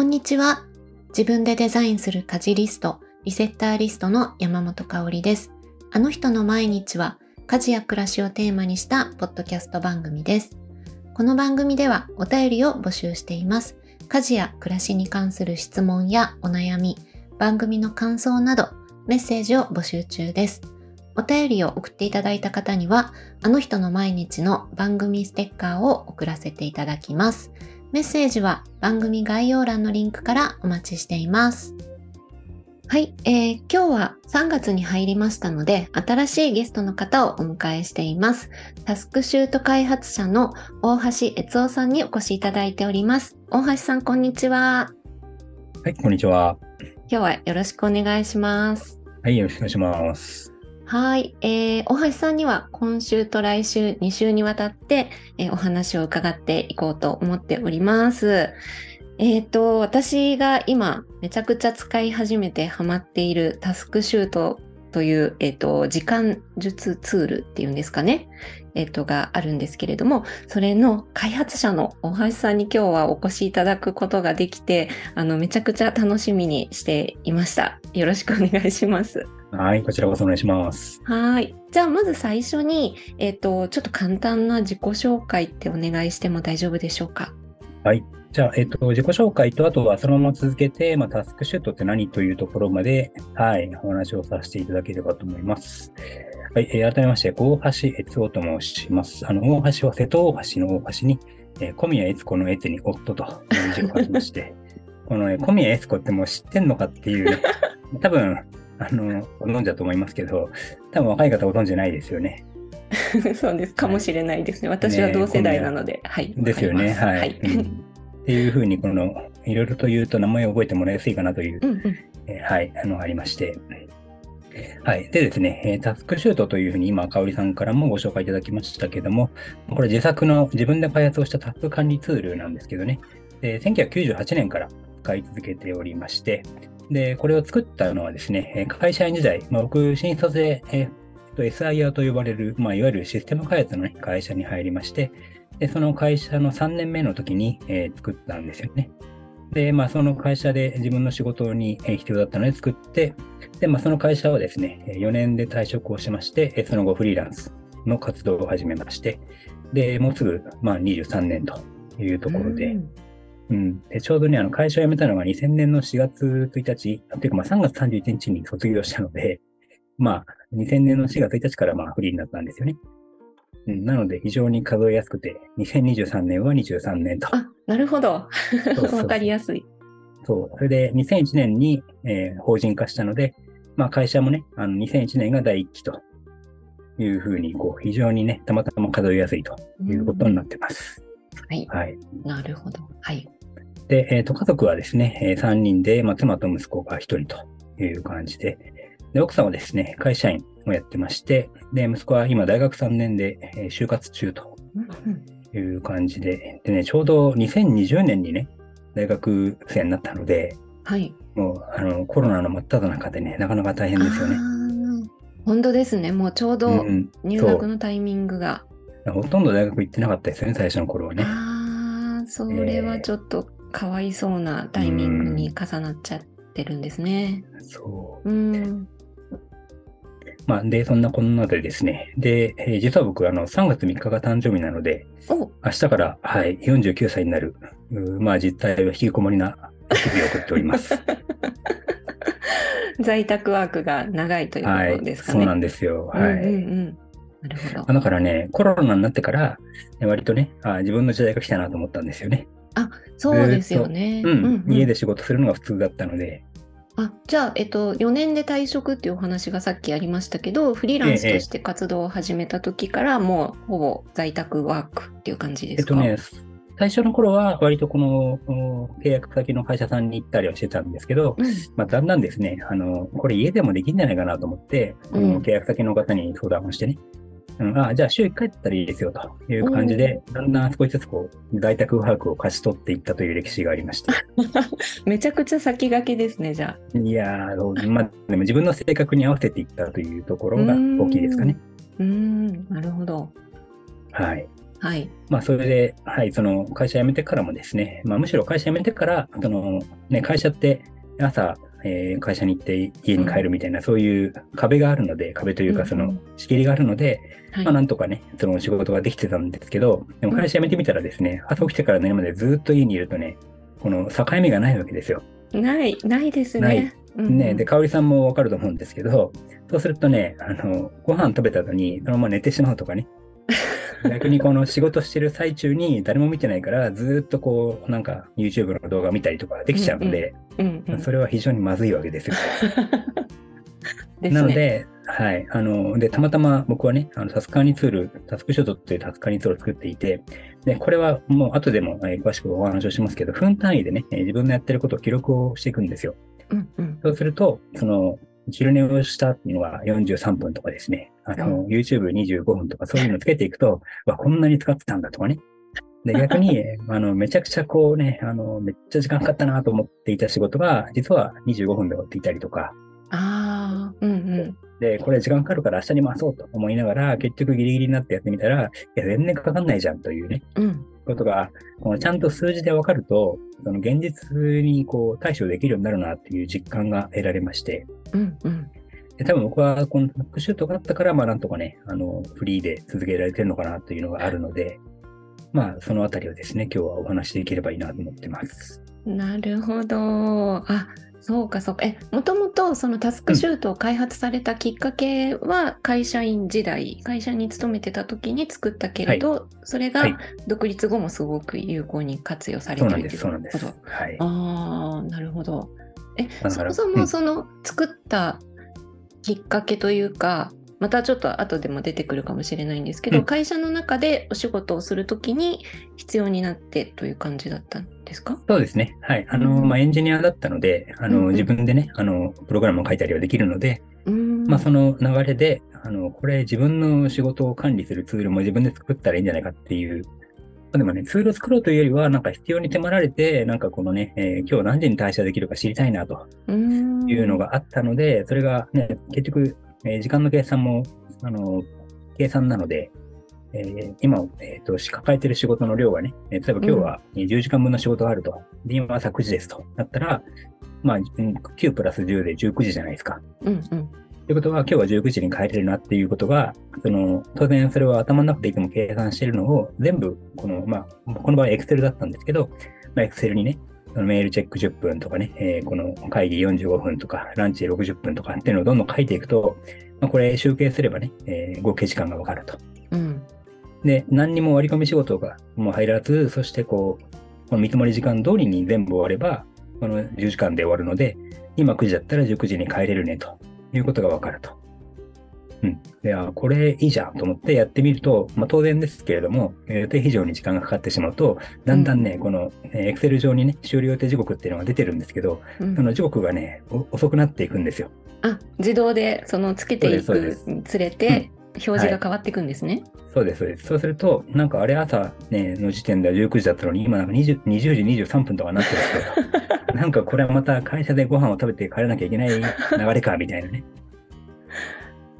こんにちは。自分でデザインする家事リスト、リセッターリストの山本香里です。あの人の毎日は家事や暮らしをテーマにしたポッドキャスト番組です。この番組ではお便りを募集しています。家事や暮らしに関する質問やお悩み、番組の感想などメッセージを募集中です。お便りを送っていただいた方には、あの人の毎日の番組ステッカーを送らせていただきます。メッセージは番組概要欄のリンクからお待ちしています。はい、えー、今日は3月に入りましたので、新しいゲストの方をお迎えしています。タスクシュート開発者の大橋悦夫さんにお越しいただいております。大橋さん、こんにちは。はい、こんにちは。今日はよろしくお願いします。はい、よろしくお願いします。はい、えー、大橋さんには今週と来週2週にわたって、えー、お話を伺っていこうと思っております。えっ、ー、と、私が今めちゃくちゃ使い始めてハマっているタスクシュートという、えっ、ー、と、時間術ツールっていうんですかね。えっ、ー、と、があるんですけれども、それの開発者の大橋さんに今日はお越しいただくことができて、あの、めちゃくちゃ楽しみにしていました。よろしくお願いします。はい、こちらこそお願いします。はい。じゃあ、まず最初に、えっ、と、ちょっと簡単な自己紹介ってお願いしても大丈夫でしょうか？はい。じゃあ、えっと、自己紹介と、あとはそのまま続けて、まあ、タスクシュートって何というところまで、はい、お話をさせていただければと思います。はい、えー、改めまして、大橋悦夫と申します。あの、大橋は瀬戸大橋の大橋に、えー、小宮悦子の悦に夫と字を書きまして、このね、小宮悦子ってもう知ってんのかっていう、ね、多分、あの、ご存知だと思いますけど、多分若い方ご存知ないですよね。そうですかもしれないですね。私は同世代なので、ね、はい。ですよね。はい。はい、っていうふうに、この、いろいろと言うと名前を覚えてもらいやすいかなという、うんうん、えー、はい、あの、ありまして。はい。でですね、えー、タスクシュートというふうに今、香織さんからもご紹介いただきましたけども、これ自作の自分で開発をしたタスク管理ツールなんですけどね、で1998年から使い続けておりまして、で、これを作ったのはですね、会社員時代、まあ、僕、新卒で、えー、SIR と呼ばれる、まあ、いわゆるシステム開発の、ね、会社に入りまして、で、その会社の3年目の時に、えー、作ったんですよね。で、まあ、その会社で自分の仕事に必要だったので作って、で、まあ、その会社はですね、4年で退職をしまして、その後フリーランスの活動を始めまして、で、もうすぐ、まあ、23年というところで、うん、でちょうどね、あの会社を辞めたのが2000年の4月1日、というかまあ3月31日に卒業したので、まあ2000年の4月1日からまあフリーになったんですよね。うん、なので非常に数えやすくて、2023年は23年と。あ、なるほど。わかりやすい。そう。それで2001年に、えー、法人化したので、まあ会社もね、あの2001年が第1期というふうに、こう、非常にね、たまたま数えやすいということになってます。はい。はい。なるほど。はい。で、えっ、ー、と、家族はですね、えー、3人で、まあ、妻と息子が1人という感じで、で、奥さんはですね、会社員をやってまして、で、息子は今大学3年で、えー、就活中という感じで、でね、ちょうど2020年にね、大学生になったので、はい。もう、あの、コロナの真っ只中でね、なかなか大変ですよね。本当ですね。もうちょうど入学のタイミングが。うん、ほとんど大学行ってなかったですよね、最初の頃はね。ああ、それはちょっとかわいそうなタイミングに重なっちゃってるんですね。うそう。うん。まあ、で、そんなこんなでですね。で、えー、実は僕、あの、3月3日が誕生日なので、明日から、はい、49歳になる、まあ、実態は引きこもりな日々を送っております。在宅ワークが長いということですかね。はい、そうなんですよ。はい。うんうんうんなるほど。だからね、コロナになってから、割とねあ、自分の時代が来たなと思ったんですよね。あ、そうですよね。うん、うん。うん、家で仕事するのが普通だったので。あじゃあ、えっと、4年で退職っていうお話がさっきありましたけど、フリーランスとして活動を始めた時から、もうほぼ在宅ワークっていう感じですか、えっとね、最初の頃は割とこの契約先の会社さんに行ったりはしてたんですけど、うん、まあ、だんだんですね、あの、これ家でもできるんじゃないかなと思って、うん、契約先の方に相談をしてね、うん、あじゃあ週1回だったらいいですよという感じで、だんだん少しずつこう在宅ワークを勝ち取っていったという歴史がありました。めちゃくちゃ先駆けですね、じゃあ。いやー、まあ、でも自分の性格に合わせていったというところが大きいですかね。うんなるほど。はい。はい。まあ、それで、はい、その会社辞めてからもですね、まあ、むしろ会社辞めてから、その、ね、会社って朝、えー、会社に行って家に帰るみたいな、うん、そういう壁があるので、壁というか、その仕切りがあるので、うん、まあ、なんとかね、その仕事ができてたんですけど、でも会社辞めてみたらですね、朝起きてから寝るまでずっと家にいるとね、この境目がないわけですよ。ない、ないですね。ない。ね、で、香織さんもわかると思うんですけど、そうするとね、あの、ご飯食べた後に、そのまま寝てしまうとかね。逆にこの仕事してる最中に誰も見てないから、ずっとこう、なんか YouTube の動画見たりとかできちゃうので、それは非常にまずいわけですよ。なので、はい。あの、で、たまたま僕はね、あのタスカーニツール、タスクショットっていうタスカーニツールを作っていて、で、これはもう後でも、えー、詳しくお話をしますけど、分単位でね、えー、自分のやってることを記録をしていくんですよ。うんうん、そうすると、その、昼寝をしたっていうのは43分とかですね、あの、うん、YouTube25 分とかそういうのつけていくと、わ、こんなに使ってたんだとかね。で、逆に、あの、めちゃくちゃこうね、あの、めっちゃ時間かかったなと思っていた仕事が、実は25分で終わっていたりとか。ああ、うんうん。で、これ時間かかるから明日に回そうと思いながら、結局ギリギリになってやってみたら、いや、全然かかんないじゃんというね、うん、ことが、このちゃんと数字でわかると、その現実にこう対処できるようになるなっていう実感が得られまして、うんうん、で多分僕はこのタックシュートがあったから、まあなんとかね、あの、フリーで続けられてるのかなというのがあるので、まあそのあたりをですね、今日はお話しできればいいなと思ってます。なるほど。あ、そうかそうか。え、もともとそのタスクシュートを開発されたきっかけは会社員時代、うん、会社に勤めてた時に作ったけれど、はい、それが独立後もすごく有効に活用されてるということ。はい、ああ、なるほど。え、そもそもその作ったきっかけというか、またちょっと後でも出てくるかもしれないんですけど、うん、会社の中でお仕事をするときに必要になってという感じだったんですか？そうですね。はい。あの、まあ、エンジニアだったので、あの、うん、自分でね、あの、プログラムを書いたりはできるので、うん、まあ、その流れで、あの、これ自分の仕事を管理するツールも自分で作ったらいいんじゃないかっていうでもね、ツールを作ろうというよりは、なんか必要に迫られて、なんかこのね、えー、今日何時に退社できるか知りたいなというのがあったので、それがね、結局、えー、時間の計算も、あの、計算なので、えー、今、えーと、抱えてる仕事の量がね、えー、例えば今日は10時間分の仕事があると。で、今朝9時ですと。だったら、まあ、9プラス10で19時じゃないですか。うんうん。ということは、今日は19時に帰れるなっていうことが、その、当然それは頭の中でいつも計算してるのを、全部、この、まあ、この場合 Excel だったんですけど、まあ、Excel にね、メールチェック10分とかね、えー、この会議45分とか、ランチ60分とかっていうのをどんどん書いていくと、まあ、これ集計すればね、えー、合計時間がわかると。うん、で、何にも割り込み仕事がもう入らず、そしてこう、この見積もり時間通りに全部終われば、この10時間で終わるので、今9時だったら19時に帰れるねということがわかると。うん。で、あ、これいいじゃんと思ってやってみると、まあ当然ですけれども、予定以上に時間がかかってしまうと、だんだんね、うん、この、え Excel 上にね、終了予定時刻っていうのが出てるんですけど、うん、その時刻がね、遅くなっていくんですよ。あ、自動でそのつけていくにつれて、表示が変わっていくんですね、はい、そうです、そうです。そうすると、なんかあれ朝、ね、の時点では19時だったのに、今なんか 20, 20時23分とかなってるけど、なんかこれはまた会社でご飯を食べて帰らなきゃいけない流れか、みたいなね。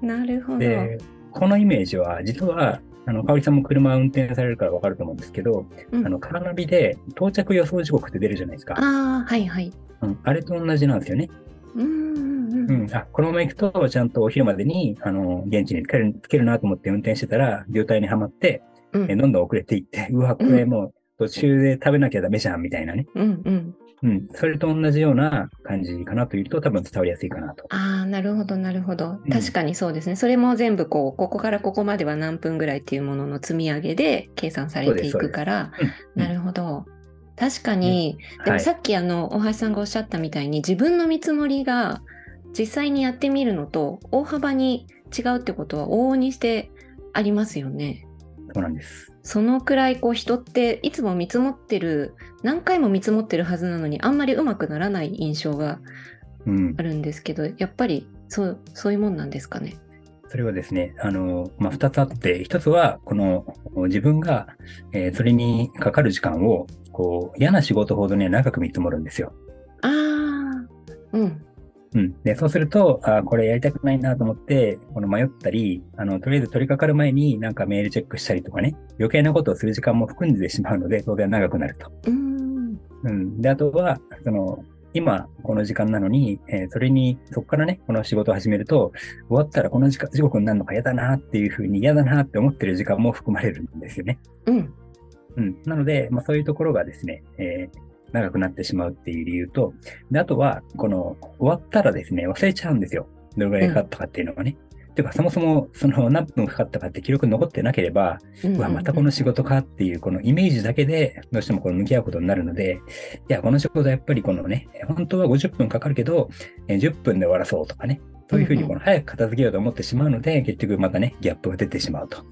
なるほど。で、このイメージは、実は、あの、かおりさんも車運転されるからわかると思うんですけど、うん、あの、カーナビで到着予想時刻って出るじゃないですか。ああ、はいはい。うん、あれと同じなんですよね。うん、うん、あ、このまま行くと、ちゃんとお昼までに、あの、現地につける、つけるなと思って運転してたら、渋滞にはまって、うん、えどんどん遅れていって、うわ、これもう途中で食べなきゃダメじゃん、みたいなね。うんうん。うん、それと同じような感じかなというと、多分伝わりやすいかなと。ああ、なるほど、なるほど。確かにそうですね。うん、それも全部こう、ここからここまでは何分ぐらいっていうものの積み上げで計算されていくから、なるほど。確かに、うん、でもさっきあの、大橋さんがおっしゃったみたいに、自分の見積もりが実際にやってみるのと大幅に違うってことは往々にしてありますよね。そうなんです。そのくらいこう人っていつも見積もってる何回も見積もってるはずなのにあんまりうまくならない印象があるんですけど、うん、やっぱりそうそういうもんなんですかね。それはですね、あの、まあ、二つあって、一つは、この、自分が、えー、それにかかる時間を、こう、嫌な仕事ほどね、長く見積もるんですよ。ああ、うん。うん。で、そうすると、あこれやりたくないなと思って、この迷ったり、あの、とりあえず取り掛かる前になんかメールチェックしたりとかね、余計なことをする時間も含んでしまうので、当然長くなると。うん。うん。で、あとは、その、今、この時間なのに、えー、それに、そこからね、この仕事を始めると、終わったらこの時間時刻になるのか嫌だなっていうふうに嫌だなって思ってる時間も含まれるんですよね。うん。うん。なので、まあそういうところがですね、えー、長くなってしまうっていう理由と、で、あとは、この、終わったらですね、忘れちゃうんですよ。どれぐらいかかったかっていうのがね。うん、ていうか、そもそも、その何分かかったかって記録残ってなければ、うわ、またこの仕事かっていう、このイメージだけで、どうしてもこの向き合うことになるので、いや、この仕事はやっぱりこのね、本当は50分かかるけど、10分で終わらそうとかね、そういうふうにこの早く片付けようと思ってしまうので、結局またね、ギャップが出てしまうと。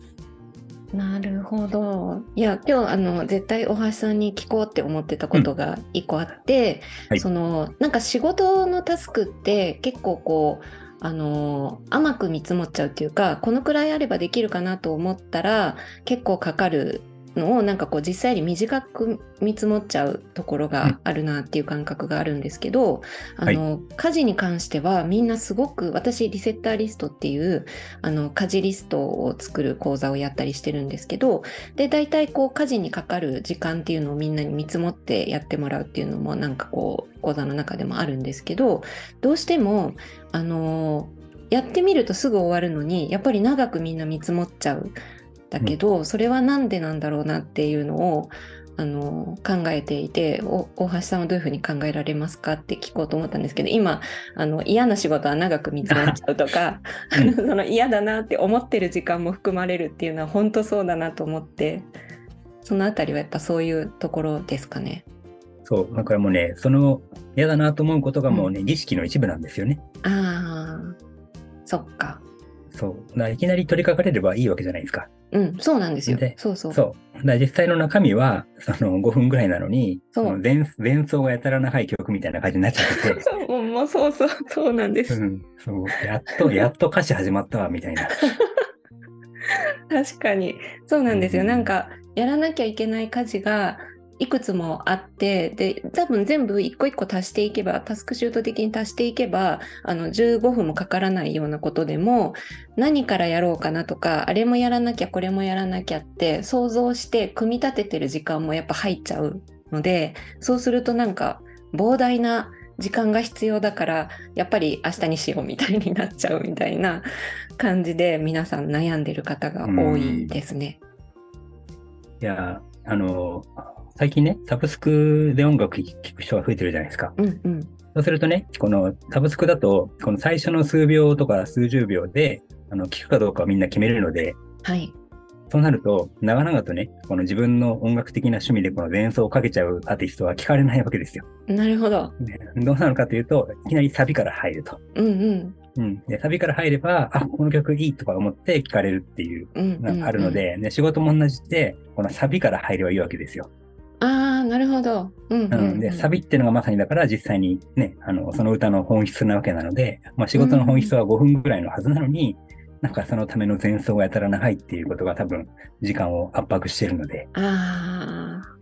なるほど。いや、今日、あの、絶対大橋さんに聞こうって思ってたことが一個あって、うんはい、その、なんか仕事のタスクって結構こう、あの甘く見積もっちゃうっていうかこのくらいあればできるかなと思ったら結構かかるのをなんかこう実際に短く見積もっちゃうところがあるなっていう感覚があるんですけど、うん、あの、はい、家事に関してはみんなすごく私リセッターリストっていうあの家事リストを作る講座をやったりしてるんですけどで大体こう家事にかかる時間っていうのをみんなに見積もってやってもらうっていうのもなんかこう講座の中でもあるんですけどどうしてもあのやってみるとすぐ終わるのにやっぱり長くみんな見積もっちゃうだけど、うん、それは何でなんだろうなっていうのをあの考えていて大橋さんはどういうふうに考えられますかって聞こうと思ったんですけど今あの嫌な仕事は長く見積もっちゃうとか、うん、その嫌だなって思ってる時間も含まれるっていうのは本当そうだなと思ってそのあたりはやっぱそういうところですかね。そう、だからもうね、その嫌だなと思うことがもうね、うん、儀式の一部なんですよね。ああ、そっか。そう。だいきなり取り掛かれればいいわけじゃないですか。うん、そうなんですよ。そうそう。そう。だ実際の中身は、その5分ぐらいなのに、そう前前奏がやたら長い曲みたいな感じになっちゃってて。そう、もうそうそう、そうなんです。うん、そう。やっと、やっと歌詞始まったわ、みたいな。確かに。そうなんですよ。うん、なんか、やらなきゃいけない家事が、いくつもあってで多分全部一個一個足していけばタスクシュート的に足していけばあの15分もかからないようなことでも何からやろうかなとかあれもやらなきゃこれもやらなきゃって想像して組み立ててる時間もやっぱ入っちゃうのでそうするとなんか膨大な時間が必要だからやっぱり明日にしようみたいになっちゃうみたいな 感じで皆さん悩んでる方が多いですね。いやあの最近ね、サブスクで音楽聴く人が増えてるじゃないですか。うんうん、そうするとね、このサブスクだと、この最初の数秒とか数十秒で、あの、聞くかどうかをみんな決めれるので、はい。そうなると、長々とね、この自分の音楽的な趣味でこの前奏をかけちゃうアーティストは聞かれないわけですよ。なるほど。ね、どうなのかというと、いきなりサビから入ると。うんうん。うん、でサビから入れば、あ、この曲いいとか思って聞かれるっていうのがあるので、で仕事も同じで、このサビから入ればいいわけですよ。ああ、なるほど。うん、うんうん、で、サビっていうのがまさにだから実際にね、あの、その歌の本質なわけなので、まあ仕事の本質は5分ぐらいのはずなのに、うん、なんかそのための前奏がやたら長いっていうことが多分時間を圧迫してるので。ああ、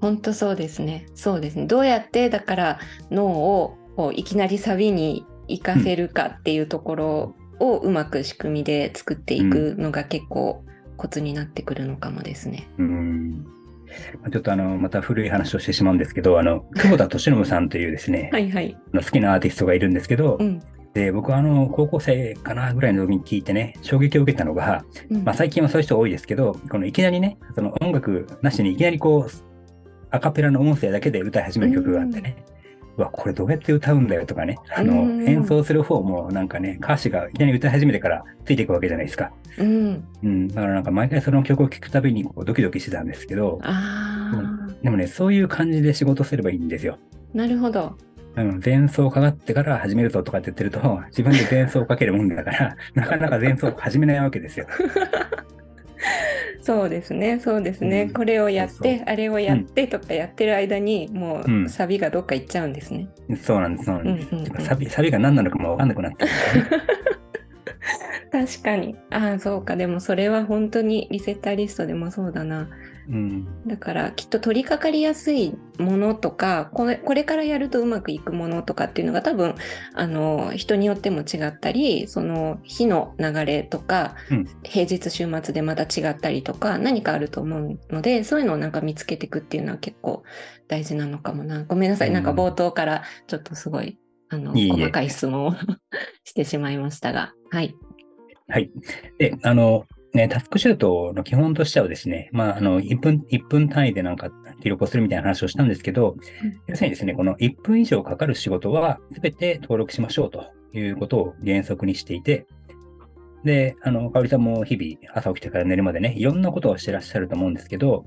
本当そうですね。そうですね。どうやってだから脳をこういきなりサビに活かせるかっていうところをうまく仕組みで作っていくのが結構コツになってくるのかもですね。うんちょっとあの、また古い話をしてしまうんですけど、あの、久保田敏信さんというですね、はいはい。好きなアーティストがいるんですけど、うん、で、僕はあの、高校生かなぐらいの時に聞いてね、衝撃を受けたのが、うん、まあ最近はそういう人多いですけど、このいきなりね、その音楽なしにいきなりこう、アカペラの音声だけで歌い始める曲があってね、うわ、これどうやって歌うんだよとかね、あの、演奏する方もなんかね、歌詞がいきなり歌い始めてからついていくわけじゃないですか。うん。うん、だからなんか毎回その曲を聴くたびにこうドキドキしてたんですけど、あうん、でもね、そういう感じで仕事すればいいんですよ。なるほど。うん、前奏かかってから始めるぞとかって言ってると、自分で前奏をかけるもんだから、なかなか前奏を始めないわけですよ。そうですねそうですね、うん、これをやってあれをやってとかやってる間に、もうサビがどっか行っちゃうんですね。そうなんですそうなんです、うんうんうん、サビ。サビが何なのかも分かんなくなってる、確かに。ああそうか。でもそれは本当にリセッターリストでもそうだなうん、だからきっと取り掛かりやすいものとかこれこれからやるとうまくいくものとかっていうのが多分あの人によっても違ったりその日の流れとか、うん、平日週末でまた違ったりとか何かあると思うのでそういうのをなんか見つけていくっていうのは結構大事なのかもな。ごめんなさい、うん、なん。か冒頭からちょっとすごいあの細かい質問を してしまいましたが。はい。はい。で、あの、ね、タスクシュートの基本としてはですね、まあ、あの、1分、1分単位でなんか記録をするみたいな話をしたんですけど、うん、要するにですね、この1分以上かかる仕事は全て登録しましょうということを原則にしていて、で、あの、かおりさんも日々朝起きてから寝るまでね、いろんなことをしてらっしゃると思うんですけど、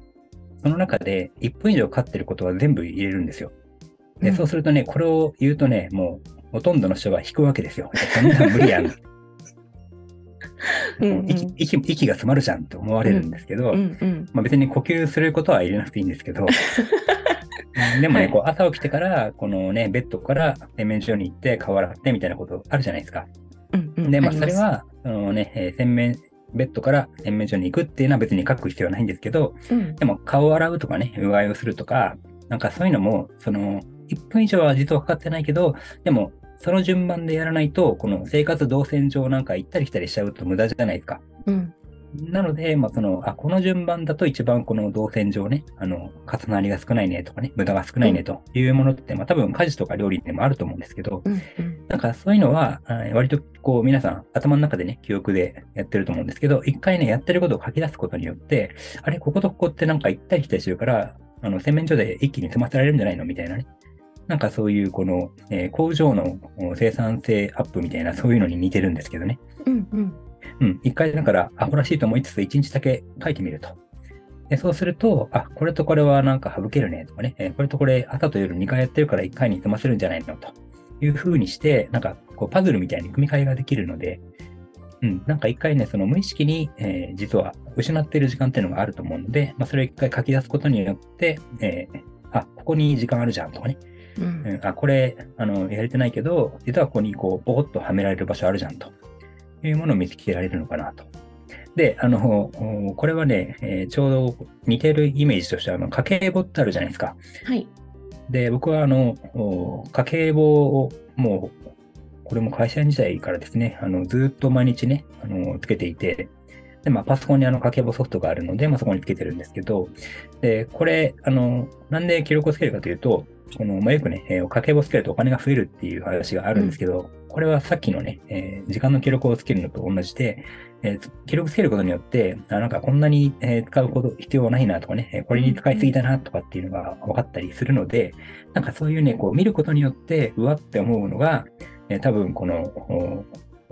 その中で1分以上かかってることは全部入れるんですよ。で、うん、そうするとね、これを言うとね、もうほとんどの人が引くわけですよ。そんな無理やん。うんうん、息息息が詰まるじゃんって思われるんですけど、うんうん、まあ、別に呼吸することは入れなくていいんですけど、でもね、はい、こう朝起きてから、このね、ベッドから洗面所に行って顔洗ってみたいなことあるじゃないですか。うんうん、で、まあ、それは、そのね、えー、洗面、ベッドから洗面所に行くっていうのは別に書く必要はないんですけど、うん、でも顔を洗うとかね、うがいをするとか、なんかそういうのも、その、1分以上は実はかかってないけど、でもその順番でやらないと、この生活動線上なんか行ったり来たりしちゃうと無駄じゃないですか。うん。なので、まあ、その、あ、この順番だと一番この動線上ね、あの、重なりが少ないねとかね、無駄が少ないねというものって、うん、まあ、多分家事とか料理でもあると思うんですけど、うんうん、なんかそういうのは、割とこう、皆さん頭の中でね、記憶でやってると思うんですけど、一回ね、やってることを書き出すことによって、あれ、こことここってなんか行ったり来たりしてるから、あの、洗面所で一気に済ませられるんじゃないの？みたいなね。なんかそういうこの、えー、工場の生産性アップみたいなそういうのに似てるんですけどね。うんうん。うん。一回だからアホらしいと思いつつ一日だけ書いてみると。でそうすると、あ、これとこれはなんか省けるねとかね、えー、これとこれ朝と夜2回やってるから1回に済ませるんじゃないのという風にして、なんかこうパズルみたいに組み替えができるので、うん、なんか一回ね、その無意識に、えー、実は失っている時間っていうのがあると思うので、まあ、それを一回書き出すことによって、えー、あ、ここに時間あるじゃんとかね、うん、あ、これ、あの、やれてないけど、実はここにこう、ボコッとはめられる場所あるじゃんというものを見つけられるのかなと。で、あの、これはね、えー、ちょうど似てるイメージとして、あの、家計簿ってあるじゃないですか。はい。で、僕はあの、家計簿をもう、これも会社員時代からですね、あの、ずっと毎日ね、あの、つけていて、で、まあ、パソコンにあの家計簿ソフトがあるので、まあ、そこにつけてるんですけど、で、これ、あの、なんで記録をつけるかというと、この、まあ、よくね、えー、家計簿つけるとお金が増えるっていう話があるんですけど、うん、これはさっきのね、えー、時間の記録をつけるのと同じで、えー、記録つけることによって、あなんかこんなに、えー、使うこと必要はないなとかね、これに使いすぎだなとかっていうのが分かったりするので、なんかそういうね、こう見ることによって、うわって思うのが、えー、多分この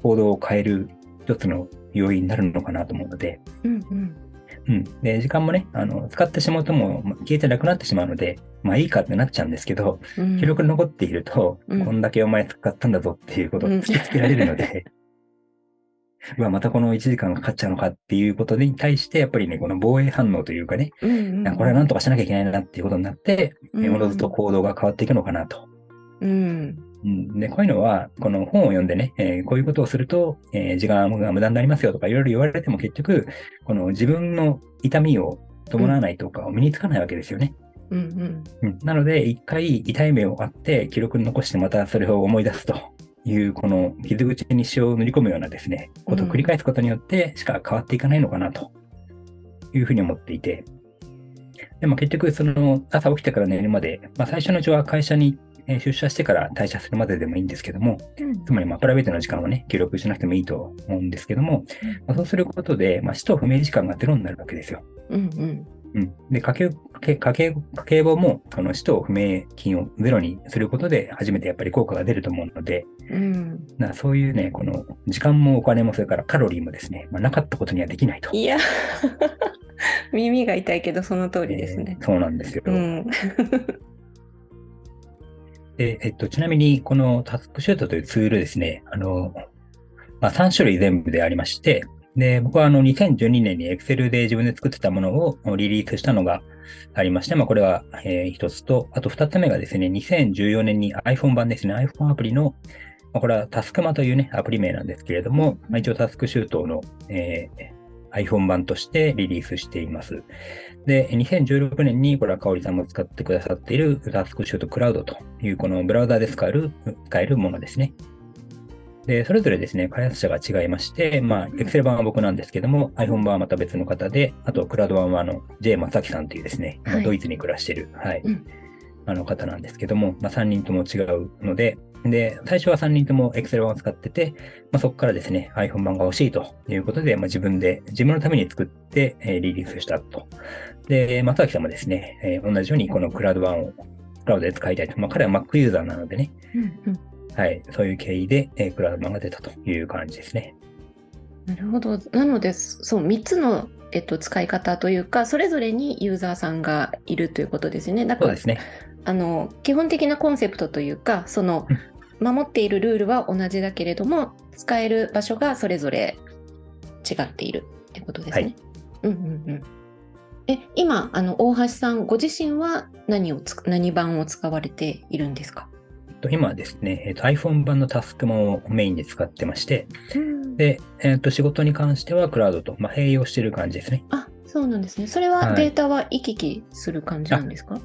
行動を変える一つの要因になるのかなと思うので、うんうんうん。で、時間もね、あの、使ってしまうともう消えてなくなってしまうので、まあいいかってなっちゃうんですけど、うん、記録残っていると、うん、こんだけお前使ったんだぞっていうことを突きつけられるので、うわ、またこの1時間かかっちゃうのかっていうことに対して、やっぱりね、この防衛反応というかね、うんうん、これはなんとかしなきゃいけないなっていうことになって、うん、おのずと行動が変わっていくのかなと。うん、うん、で、こういうのは、この本を読んでね、えー、こういうことをすると、えー、時間が無駄になりますよとかいろいろ言われても結局、この自分の痛みを伴わないとかを身につかないわけですよね。うんうん。うん、なので、一回痛い目をあって記録に残してまたそれを思い出すという、この傷口に塩を塗り込むようなですね、ことを繰り返すことによってしか変わっていかないのかなというふうに思っていて、でも結局、その朝起きてから寝るまで、まあ、最初のうちは会社にえ出社してから退社するまででもいいんですけども、うん、つまりまあプライベートの時間をね、記録しなくてもいいと思うんですけども、まあ、そうすることで、まあ、使途不明時間がゼロになるわけですよ。うんうんうん、で家計家計家計簿もあの使途不明金をゼロにすることで初めてやっぱり効果が出ると思うので、うん、なそういうね、この時間もお金もそれからカロリーもですね、まあ、なかったことにはできないと。いや 耳が痛いけどその通りですね。えー、そうなんですよ。うんで、えっと、ちなみに、このタスクシュートというツールですね、あの、まあ、3種類全部でありまして、で、僕はあの2012年に Excel で自分で作ってたものをリリースしたのがありまして、まあ、これは、えー、一つと、あと二つ目がですね、2014年に iPhone 版ですね、iPhone アプリの、まあ、これはタスクマというね、アプリ名なんですけれども、まあ、一応タスクシュートの、えー iPhone 版としてリリースしています。で、2016年にこれは香織さんも使ってくださっているタスクシュートクラウドというこのブラウザーで使える使えるものですね。で、それぞれですね、開発者が違いまして、まあ、Excel 版は僕なんですけども、iPhone 版はまた別の方で、あと、クラウド版はあの、J. 正樹さんというですね、はい、ドイツに暮らしている、はい、うん、あの方なんですけども、まあ、3人とも違うので、で、最初は3人とも Excel 版を使ってて、まあ、そこからですね、iPhone 版が欲しいということで、まあ、自分で、自分のために作って、えー、リリースしたと。で、松崎さんもですね、えー、同じようにこのクラウド版をクラウドで使いたいと。まあ、彼は Mac ユーザーなのでね、うんうん、はい、そういう経緯で、えー、クラウド版が出たという感じですね。なるほど。なので、そう、3つの、えっと、使い方というか、それぞれにユーザーさんがいるということですよね。だから、そうですね。あの基本的なコンセプトというかその守っているルールは同じだけれども使える場所がそれぞれ違っているってことですね。はい、うんうんうん。え今あの大橋さんご自身は何を何版を使われているんですか？今ですね、えーと、iPhone 版のタスクマをメインで使ってまして、うん、で、えーと、仕事に関してはクラウドと、まあ、併用している感じですね。あそうなんですね。それはデータは行き来する感じなんですか、はい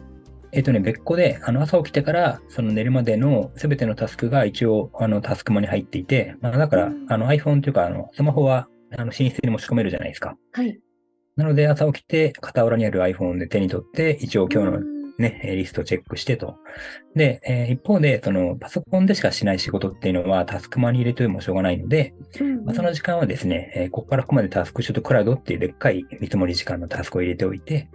えっ、とね、別個で、あの、朝起きてから、その寝るまでのすべてのタスクが一応、あの、タスクマに入っていて、まあ、だから、あの、iPhone というか、あの、スマホは、あの、寝室に持ち込めるじゃないですか。はい。なので、朝起きて、傍らにある iPhone で手に取って、一応今日のね、リストチェックしてと。で、えー、一方で、その、パソコンでしかしない仕事っていうのは、タスクマに入れてもしょうがないので、まあ、その時間はですね、えー、ここからここまでタスクシュートクラウドっていうでっかい見積もり時間のタスクを入れておいて、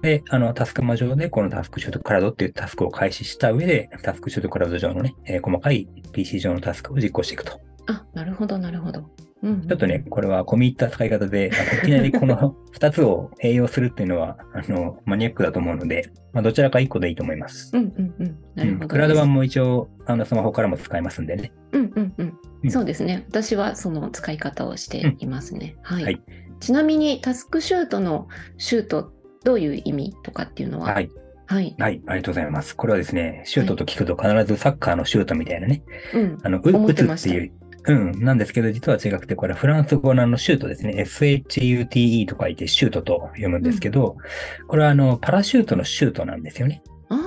で、あの、タスクマ上でこのタスクシュートクラウドっていうタスクを開始した上で、タスクシュートクラウド上のね、えー、細かい PC 上のタスクを実行していくと。あ、なるほど、なるほど。うん、ちょっとね、これは込み入った使い方で、いきなりこの 2つを併用するっていうのは、あの、マニアックだと思うので、まあ、どちらか1個でいいと思います。うんうんうん。なるほど。クラウド版も一応、あの、スマホからも使えますんでね。うんうんうん。うん、そうですね。私はその使い方をしていますね。うん、はい、はい。ちなみに、タスクシュートのシュートどういう意味とかっていうのは、はい。はい。はい、ありがとうございます。これはですね、シュートと聞くと必ずサッカーのシュートみたいなね、はい、あの、打つっていう、うん、なんですけど、実は違くて、これフランス語のあのシュートですね。shute と書いてシュートと読むんですけど、うん、これはあの、パラシュートのシュートなんですよね。ああ。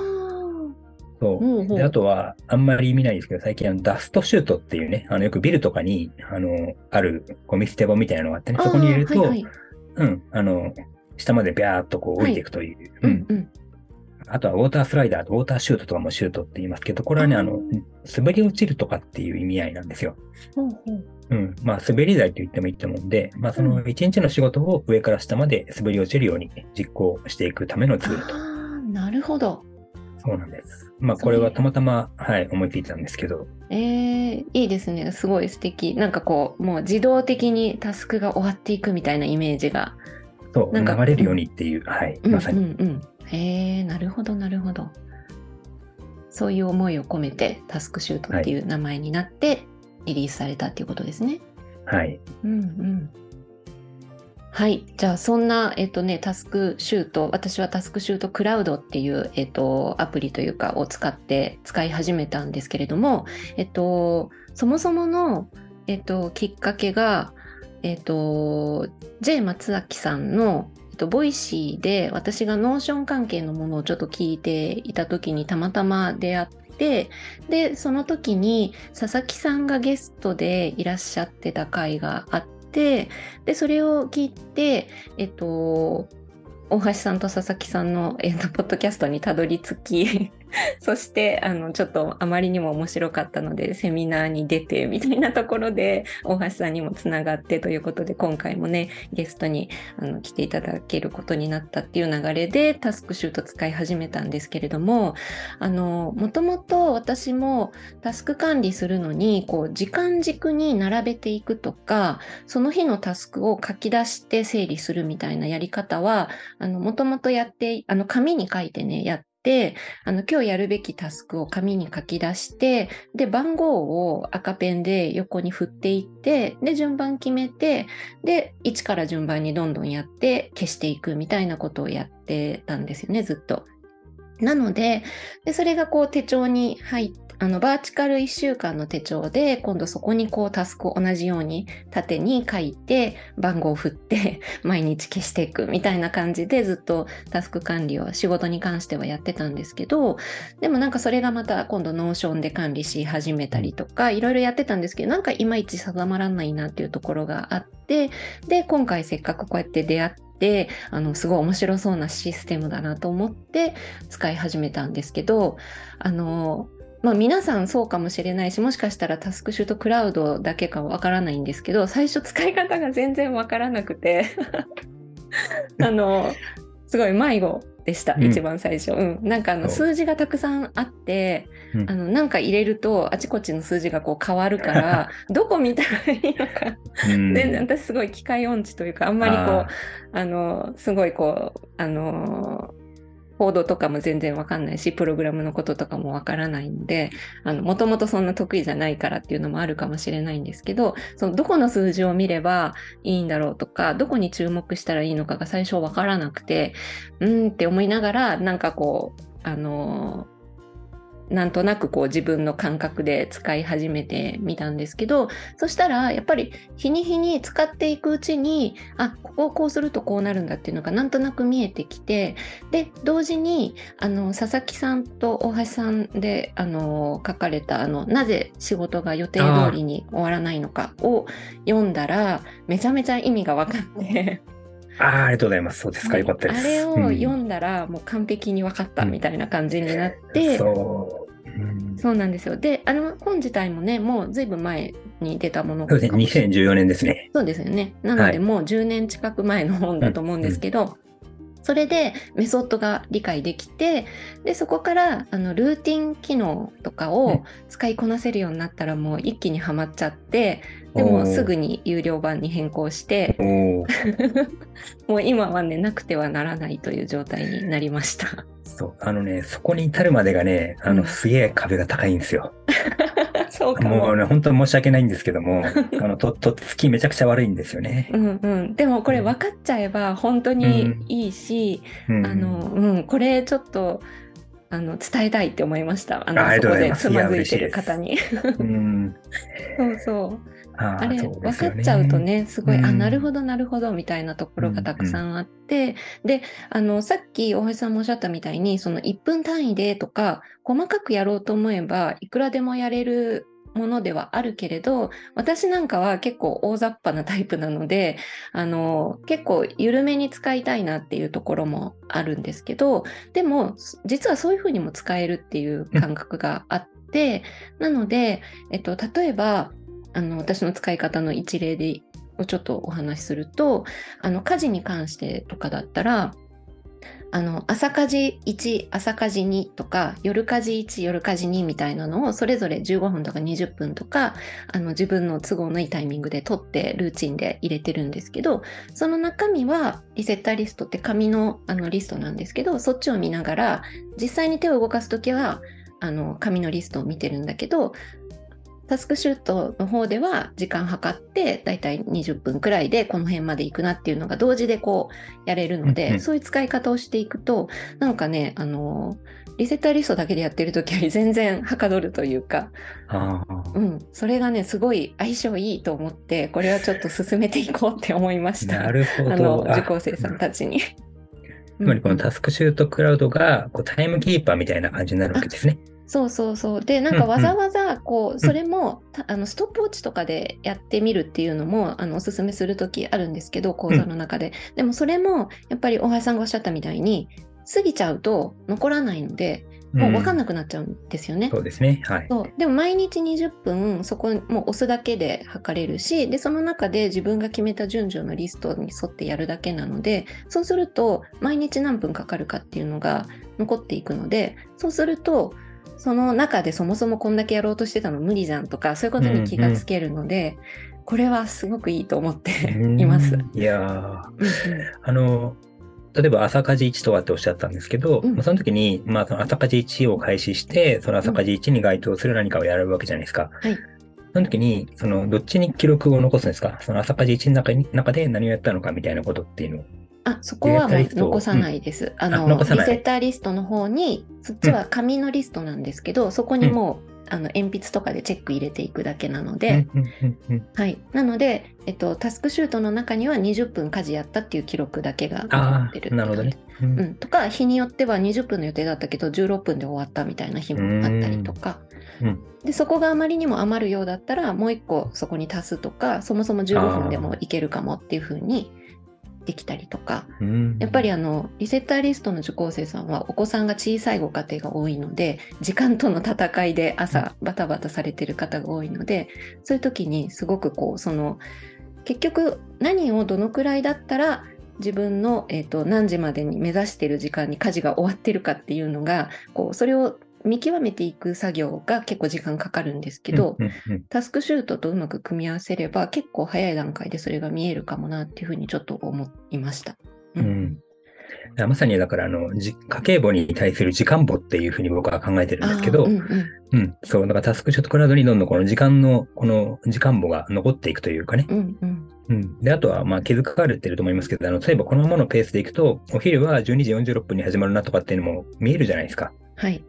そう。で、あとは、あんまり見ないですけど、最近あの、ダストシュートっていうね、あの、よくビルとかに、あの、あるゴミ捨て場みたいなのがあってね、そこに入れると、はいはい、うん、あの、下までビャーっとこう降りていくという。はい、うん、うん。あとはウォータースライダーとウォーターシュートとかもシュートって言いますけど、これはね、あの、滑り落ちるとかっていう意味合いなんですよ。うん、うん、まあ、滑り台と言ってもいいと思うんで、まあ、その一日の仕事を上から下まで滑り落ちるように実行していくためのツールと。ああ、なるほど。そうなんです。まあ、これはたまたま、はい、思いついたんですけど。えー、いいですね。すごい素敵。なんかこう、もう自動的にタスクが終わっていくみたいなイメージがそう、流れるようにっていう、はい、まさに。うんうん、へえ、なるほど、なるほど。そういう思いを込めて、タスクシュートっていう名前になって、リリースされたっていうことですね。はい。うんうん。はい。じゃあ、そんな、えっ、とね、タスクシュート、私はタスクシュートクラウドっていう、えっ、と、アプリというか、を使って、使い始めたんですけれども、えっ、と、そもそもの、えっ、と、きっかけが、えっ、ー、と J 松崎さんの、えーと、 Voicy で私が Notion 関係のものをちょっと聞いていた時にたまたま出会ってでその時に佐々木さんがゲストでいらっしゃってた回があってでそれを聞いてえっ、と大橋さんと佐々木さんの、えーと、ポッドキャストにたどり着き そしてあのちょっとあまりにも面白かったのでセミナーに出てみたいなところで 大橋さんにもつながってということで今回もねゲストにあの来ていただけることになったっていう流れでタスクシュート使い始めたんですけれどもあのもともと私もタスク管理するのにこう時間軸に並べていくとかその日のタスクを書き出して整理するみたいなやり方はもともとやってあの紙に書いてねやって、あの、今日やるべきタスクを紙に書き出して、で、番号を赤ペンで横に振っていって、で、順番決めて、で、1から順番にどんどんやって消していくみたいなことをやってたんですよね、ずっと。なのででそれがこう手帳に入ってあのバーチカル1週間の手帳で今度そこにこうタスクを同じように縦に書いて番号を振って 毎日消していくみたいな感じでずっとタスク管理を仕事に関してはやってたんですけどでもなんかそれがまた今度 Notion で管理し始めたりとかいろいろやってたんですけどなんかいまいち定まらないなっていうところがあってで今回せっかくこうやって出会ってあのすごい面白そうなシステムだなと思って使い始めたんですけどあのまあ、皆さんそうかもしれないしもしかしたらタスクシュートクラウドだけかわからないんですけど最初使い方が全然わからなくて あのすごい迷子でした、うん、一番最初、うん、なんかあの数字がたくさんあって、うん、あのなんか入れるとあちこちの数字がこう変わるから どこ見たらいいのか。全然私すごい機械音痴というかあんまりこうあのすごいこうあのコードとかも全然わかんないし、プログラムのこととかもわからないんで、あの、もともとそんな得意じゃないからっていうのもあるかもしれないんですけど、そのどこの数字を見ればいいんだろうとか、どこに注目したらいいのかが最初わからなくて、うんって思いながら、なんかこう、あのなんとなくこう自分の感覚で使い始めてみたんですけどそしたらやっぱり日に日に使っていくうちにあここをこうするとこうなるんだっていうのがなんとなく見えてきてで同時にあの佐々木さんと大橋さんであの書かれたあの「なぜ仕事が予定通りに終わらないのか」を読んだらめちゃめちゃ意味が分かってああ、ありがとうございます。そうですか、よかったです。あれを読んだら、もう完璧に分かったみたいな感じになって、うん、そう、そうなんですよ。で、あの本自体もね、もうずいぶん前に出たものそうですね、2014年ですね。そうですよね。なので、もう10年近く前の本だと思うんですけど、それでメソッドが理解できてでそこからあのルーティン機能とかを使いこなせるようになったらもう一気にはまっちゃってでもすぐに有料版に変更して もう今はねなくてはならないという状態になりました。そう。あのねそこに至るまでがねあの、すげえ壁が高いんですよ。そうかも。もうね本当に申し訳ないんですけども あのととっつきめちゃくちゃ悪いんですよね。うんうん、でもこれ分かっちゃえば本当にいいし、うん、あのうん、これちょっとあの伝えたいって思いました。あのそこでつまずいてる方に。うん、そうそう。あれ、ね、分かっちゃうとねすごい、うん、あなるほどなるほどみたいなところがたくさんあって、うんうん、であのさっき大橋さんもおっしゃったみたいにその1分単位でとか細かくやろうと思えばいくらでもやれるものではあるけれど私なんかは結構大雑把なタイプなのであの結構緩めに使いたいなっていうところもあるんですけどでも実はそういうふうにも使えるっていう感覚があって、なので、えっと、例えばあの私の使い方の一例でをちょっとお話しするとあの家事に関してとかだったらあの朝家事1朝家事2とか夜家事1夜家事2みたいなのをそれぞれ15分とか20分とかあの自分の都合のいいタイミングで取ってルーチンで入れてるんですけどその中身はリセッターリストって紙のあのリストなんですけどそっちを見ながら実際に手を動かす時はあの紙のリストを見てるんだけどタスクシュートの方では時間計ってだいたい20分くらいでこの辺まで行くなっていうのが同時でこうやれるので、うんうん、そういう使い方をしていくとなんかねあのリセッターリストだけでやってる時より全然はかどるというか、うん、それがねすごい相性いいと思ってこれはちょっと進めていこうって思いました。なるほど。あの受講生さんたちに。つまりこのタスクシュートクラウドがこうタイムキーパーみたいな感じになるわけですね。そうそうそう。で、なんかわざわざ、こう、それも、あの、ストップウォッチとかでやってみるっていうのも、あの、おすすめするときあるんですけど、講座の中で。でも、それも、やっぱり大橋さんがおっしゃったみたいに、過ぎちゃうと残らないので、もう分かんなくなっちゃうんですよね。うん、そうですね。はい。そうでも毎日20分そこもう押すだけで測れるし、でその中で自分が決めた順序のリストに沿ってやるだけなので、そうすると毎日何分かかるかっていうのが残っていくので、そうするとその中でそもそもこんだけやろうとしてたの無理じゃんとかそういうことに気がつけるので、うんうん、これはすごくいいと思っています。いやあの例えば朝家事1とはっておっしゃったんですけど、うん、その時に、まあ、その朝家事1を開始して、その朝家事1に該当する何かをやるわけじゃないですか。はい。その時に、その、どっちに記録を残すんですか？その朝家事1の中に中で何をやったのかみたいなことっていうのを。ああそこはもう残さないです。あのリセッターリストの方にそっちは紙のリストなんですけど、うん、そこにもうあの鉛筆とかでチェック入れていくだけなので、はい、なので、えっと、タスクシュートの中には20分家事やったっていう記録だけが残ってるなるほどね、うん、うん、とか日によっては20分の予定だったけど16分で終わったみたいな日もあったりとか、うん、でそこがあまりにも余るようだったらもう1個そこに足すとかそもそも15分でもいけるかもっていうふうにできたりとか、うん、やっぱりあのリセッターリストの受講生さんはお子さんが小さいご家庭が多いので時間との戦いで朝バタバタされてる方が多いのでそういう時にすごくこうその結局何をどのくらいだったら自分の、えーと、何時までに目指している時間に家事が終わってるかっていうのがこうそれを見極めていく作業が結構時間かかるんですけど、タスクシュートとうまく組み合わせれば結構早い段階でそれが見えるかもなっていうふうにちょっと思いました。うん、うんまさにだからあの家計簿に対する時間簿っていうふうに僕は考えてるんですけど、うん、うんうん、そう、だからタスクショットクラウドにどんどんこの時間の、この時間簿が残っていくというかね。うんうんうん、で、あとは、まあ、気づかれてると思いますけど、あの、例えばこのままのペースでいくと、お昼は12時46分に始まるなとかっていうのも見えるじゃないですか。はい。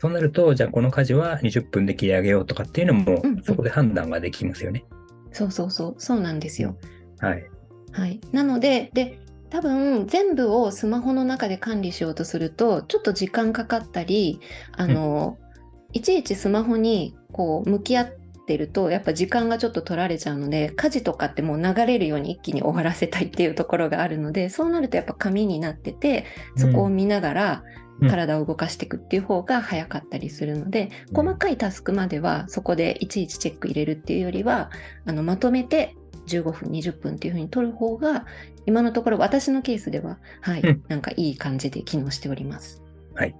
そうなると、じゃあこの家事は20分で切り上げようとかっていうのも、そこで判断ができますよね。そうそうそう、そうなんですよ。はい。はい。なので、で、多分全部をスマホの中で管理しようとするとちょっと時間かかったりあの、うん、いちいちスマホにこう向き合ってるとやっぱ時間がちょっと取られちゃうので家事とかってもう流れるように一気に終わらせたいっていうところがあるのでそうなるとやっぱ紙になっててそこを見ながら、体を動かしていくっていう方が早かったりするので、うん、細かいタスクまではそこでいちいちチェック入れるっていうよりはあのまとめて15分20分っていうふうに取る方が今のところ私のケースでははい、うん、なんかいい感じで機能しております。はい。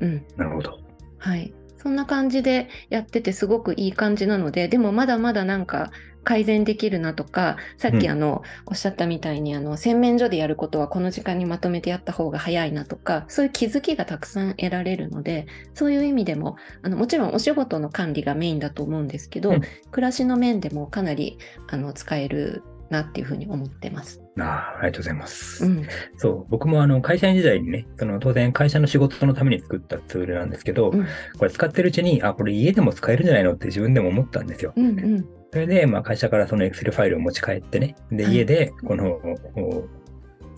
うん。なるほど。はい。そんな感じでやっててすごくいい感じなのででもまだまだなんか改善できるなとかさっきあの、うん、おっしゃったみたいにあの洗面所でやることはこの時間にまとめてやった方が早いなとかそういう気づきがたくさん得られるのでそういう意味でもあのもちろんお仕事の管理がメインだと思うんですけど、うん、暮らしの面でもかなりあの使えるなっていうふうに思ってます。あありがとうございます。うん、そう、僕もあの会社員時代にね、その当然会社の仕事のために作ったツールなんですけど、うん、これ使ってるうちに、あ、これ家でも使えるんじゃないのって自分でも思ったんですよ。うんうん、それで、まあ、会社からその Excel ファイルを持ち帰ってね、で、家で、この、はい、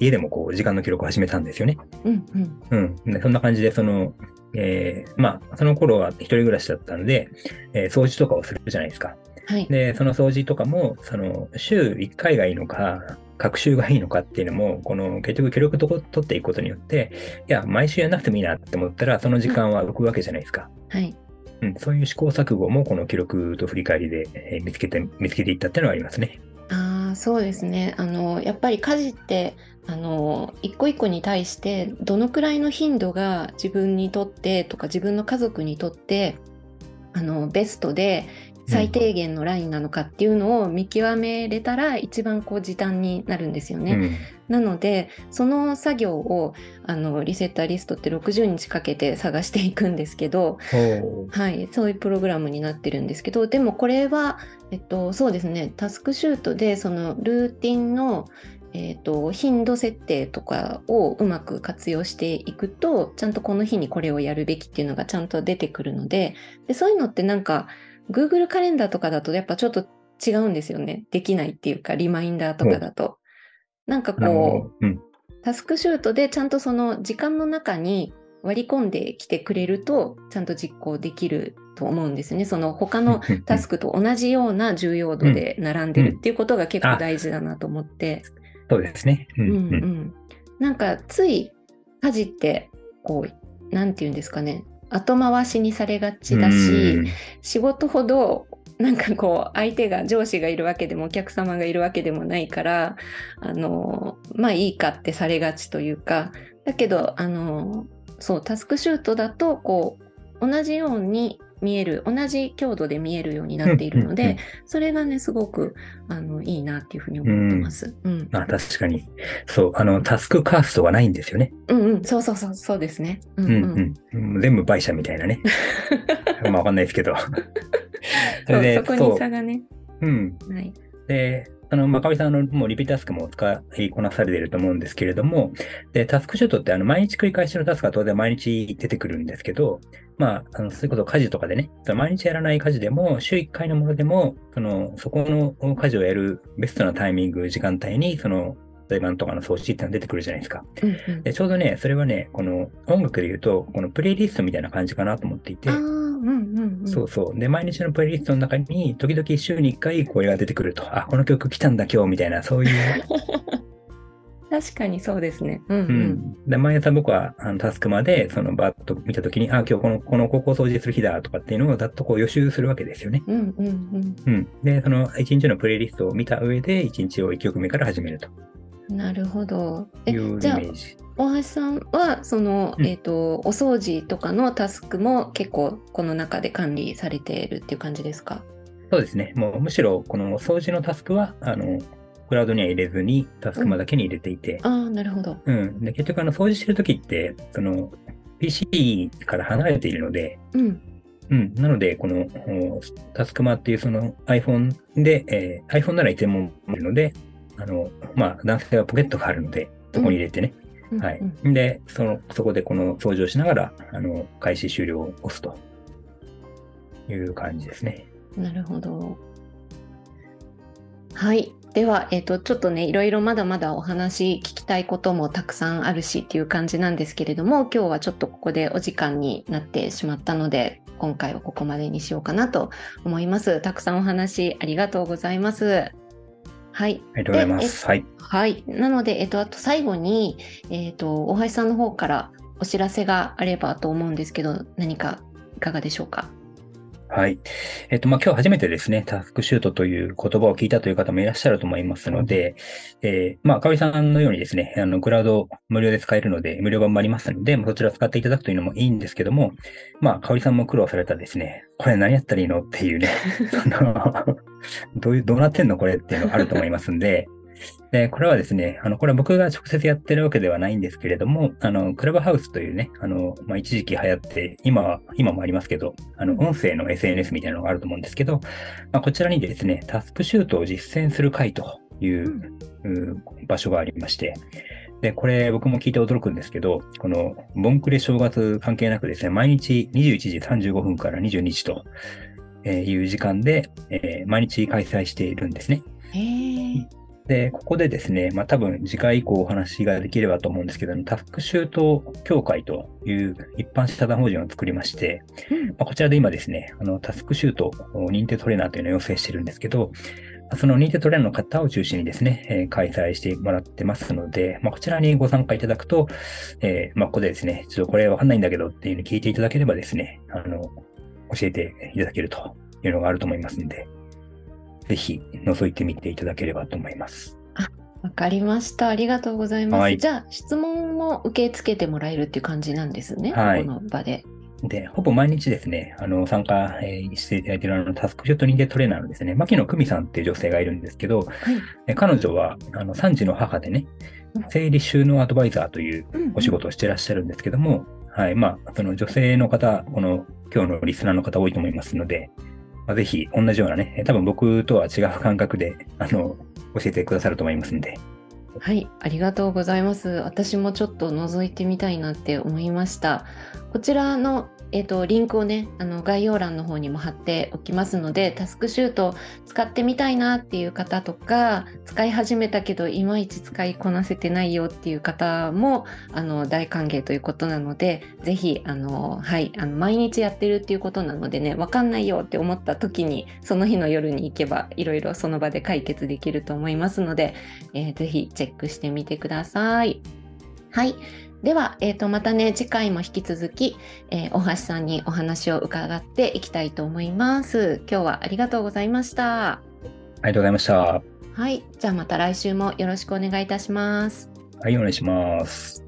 家でもこう、時間の記録を始めたんですよね。うんうん。うん。でそんな感じで、その、えー、まあ、その頃は一人暮らしだったので、えー、掃除とかをするじゃないですか。はい、で、その掃除とかも、その、週1回がいいのか、学習がいいのかっていうのも、この結局記録と取っていくことによって、いや、毎週やらなくてもいいなって思ったら、その時間は浮くわけじゃないですか。はい。うん、そういう試行錯誤もこの記録と振り返りで、えー、見つけて、見つけていったっていうのがありますね。ああ、そうですね。あの、やっぱり家事って、あの一個一個に対してどのくらいの頻度が自分にとってとか自分の家族にとってあのベストで最低限のラインなのかっていうのを見極めれたら一番こう時短になるんですよね。うん、なのでその作業をあのリセッターリストって60日かけて探していくんですけど、はい、そういうプログラムになってるんですけどでもこれは、えっと、そうですねタスクシュートでそのルーティンのえーと、頻度設定とかをうまく活用していくとちゃんとこの日にこれをやるべきっていうのがちゃんと出てくるのででそういうのってなんか Google カレンダーとかだとやっぱちょっと違うんですよね。できないっていうか、リマインダーとかだと。なんかこう、うん、タスクシュートでちゃんとその時間の中に割り込んできてくれると、ちゃんと実行できると思うんですね。その他のタスクと同じような重要度で並んでるっていうことが結構大事だなと思って。そうですね。うん、うん、なんかつい家事ってこう、なんて言うんですかね。後回しにされがちだし、仕事ほどなんかこう相手が上司がいるわけでもお客様がいるわけでもないからあのまあいいかってされがちというかだけどあのそうタスクシュートだとこう同じように見える同じ強度で見えるようになっているので、うんうんうん、それがねすごくあのいいなっていうふうに思ってます。うん、あ確かにそうあのタスクカーストがないんですよね。うんうんそうそうそうそうですね。うん、うんうん、全部倍社みたいなね。まあわかんないですけど。そそこに差がね。うん。はい。であの、まかみさんのもうリピートタスクも使いこなされていると思うんですけれども、で、タスクシュートってあの、毎日繰り返しのタスクは当然毎日出てくるんですけど、まあ、あの、そういうこと家事とかでね、毎日やらない家事でも、週1回のものでも、その、そこの家事をやるベストなタイミング、時間帯に、その、例えばとかの装置ってのが出てくるじゃないですか。うんうん、でちょうどね、それはね、この音楽で言うと、このプレイリストみたいな感じかなと思っていて、そうそう。で、毎日のプレイリストの中に、時々週に1回これが出てくると。あ、この曲来たんだ今日みたいな、そういう。確かにそうですね。うん、うん、うん。で、毎朝僕はあのタスクまで、そのバッと見たときに、あ、今日この、この高校掃除する日だとかっていうのをざっとこう予習するわけですよね。うんうんうん。うん。で、その1日のプレイリストを見た上で、1日を1曲目から始めると。なるほど。え、いうイメージ。大橋さんはその、うん、えーと、お掃除とかのタスクも結構この中で管理されているっていう感じですか？そうですね。もうむしろこの掃除のタスクはあのクラウドには入れずにタスクマだけに入れていて。うん、ああ、なるほど。うん。で結局あの掃除してるときってその PC から離れているので、うん、うん。なので、このタスクマっていうその iPhone で、えー、iPhone ならいつでも見るので、あの、まあ、男性はポケットがあるので、そこに入れてね、はい。で、その、そこでこの掃除をしながら、あの、開始終了を押すという感じですね。なるほど。はい。では、えっ、ー、と、ちょっとね、いろいろまだまだお話聞きたいこともたくさんあるしっていう感じなんですけれども、今日はちょっとここでお時間になってしまったので、今回はここまでにしようかなと思います。たくさんお話ありがとうございます。はい。ありがとうございます。はい。はい。なので、えっと、あと最後に、えっと、大橋さんの方からお知らせがあればと思うんですけど、何かいかがでしょうか？はい。えっ、と、まあ、今日初めてですね、タスクシュートという言葉を聞いたという方もいらっしゃると思いますので、えー、まあ、かおりさんのようにですね、あの、クラウド無料で使えるので、無料版もありますので、そちらを使っていただくというのもいいんですけども、まあ、かおりさんも苦労されたですね、これ何やったらいいのっていうね、そのどういう、どうなってんのこれっていうのがあると思いますんで、で、これはですね、あの、これは僕が直接やってるわけではないんですけれども、あの、クラブハウスというね、あの、まあ、一時期流行って、今は、今もありますけど、あの、音声の SNS みたいなのがあると思うんですけど、まあ、こちらにですね、タスクシュートを実践する会という、場所がありまして、で、これ僕も聞いて驚くんですけど、この、ボンクレ正月関係なくですね、毎日21時35分から22時という時間で、えー、毎日開催しているんですね。で、ここでですね、まあ多分次回以降お話ができればと思うんですけど、タスクシュート協会という一般社団法人を作りまして、まあ、こちらで今ですね、あのタスクシュート認定トレーナーというのを要請してるんですけど、その認定トレーナーの方を中心にですね、えー、開催してもらってますので、まあ、こちらにご参加いただくと、えー、まあ、ここでですね、ちょっとこれわかんないんだけどっていうのを聞いていただければですね、あの、教えていただけるというのがあると思いますので、ぜひ覗いてみていただければと思います。わかりました。ありがとうございます。はい、じゃあ、質問も受け付けてもらえるっていう感じなんですね、はい、この場で。で、ほぼ毎日ですね、あの、参加、えー、していただいているあのタスクショット認定トレーナーのですね、牧野久美さんっていう女性がいるんですけど、はい、彼女は、あの、3児の母でね、生理収納アドバイザーというお仕事をしてらっしゃるんですけども、うんうん、はい、まあ、その女性の方、この今日のリスナーの方多いと思いますので、まあ、ぜひ同じようなね、多分僕とは違う感覚で、あの、教えてくださると思いますんで。はい、ありがとうございます。私もちょっと覗いてみたいなって思いました。こちらのえーと、リンクをねあの概要欄の方にも貼っておきますのでタスクシュート使ってみたいなっていう方とか使い始めたけどいまいち使いこなせてないよっていう方もあの大歓迎ということなので是非あの、はい、あの毎日やってるっていうことなのでね分かんないよって思った時にその日の夜に行けばいろいろその場で解決できると思いますので、えー、ぜひチェックしてみてください。はいでは、えー、とまたね次回も引き続き、えー、大橋さんにお話を伺っていきたいと思います。今日はありがとうございました。ありがとうございました。はい、じゃあまた来週もよろしくお願いいたします。はい、お願いします。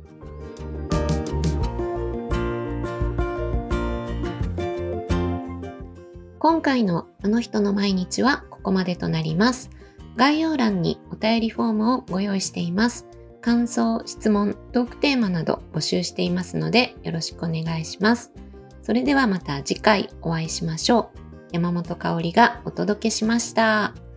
今回のあの人の毎日はここまでとなります。概要欄にお便りフォームをご用意しています。感想、質問、トークテーマなど募集していますのでよろしくお願いします。それではまた次回お会いしましょう。山本香里がお届けしました。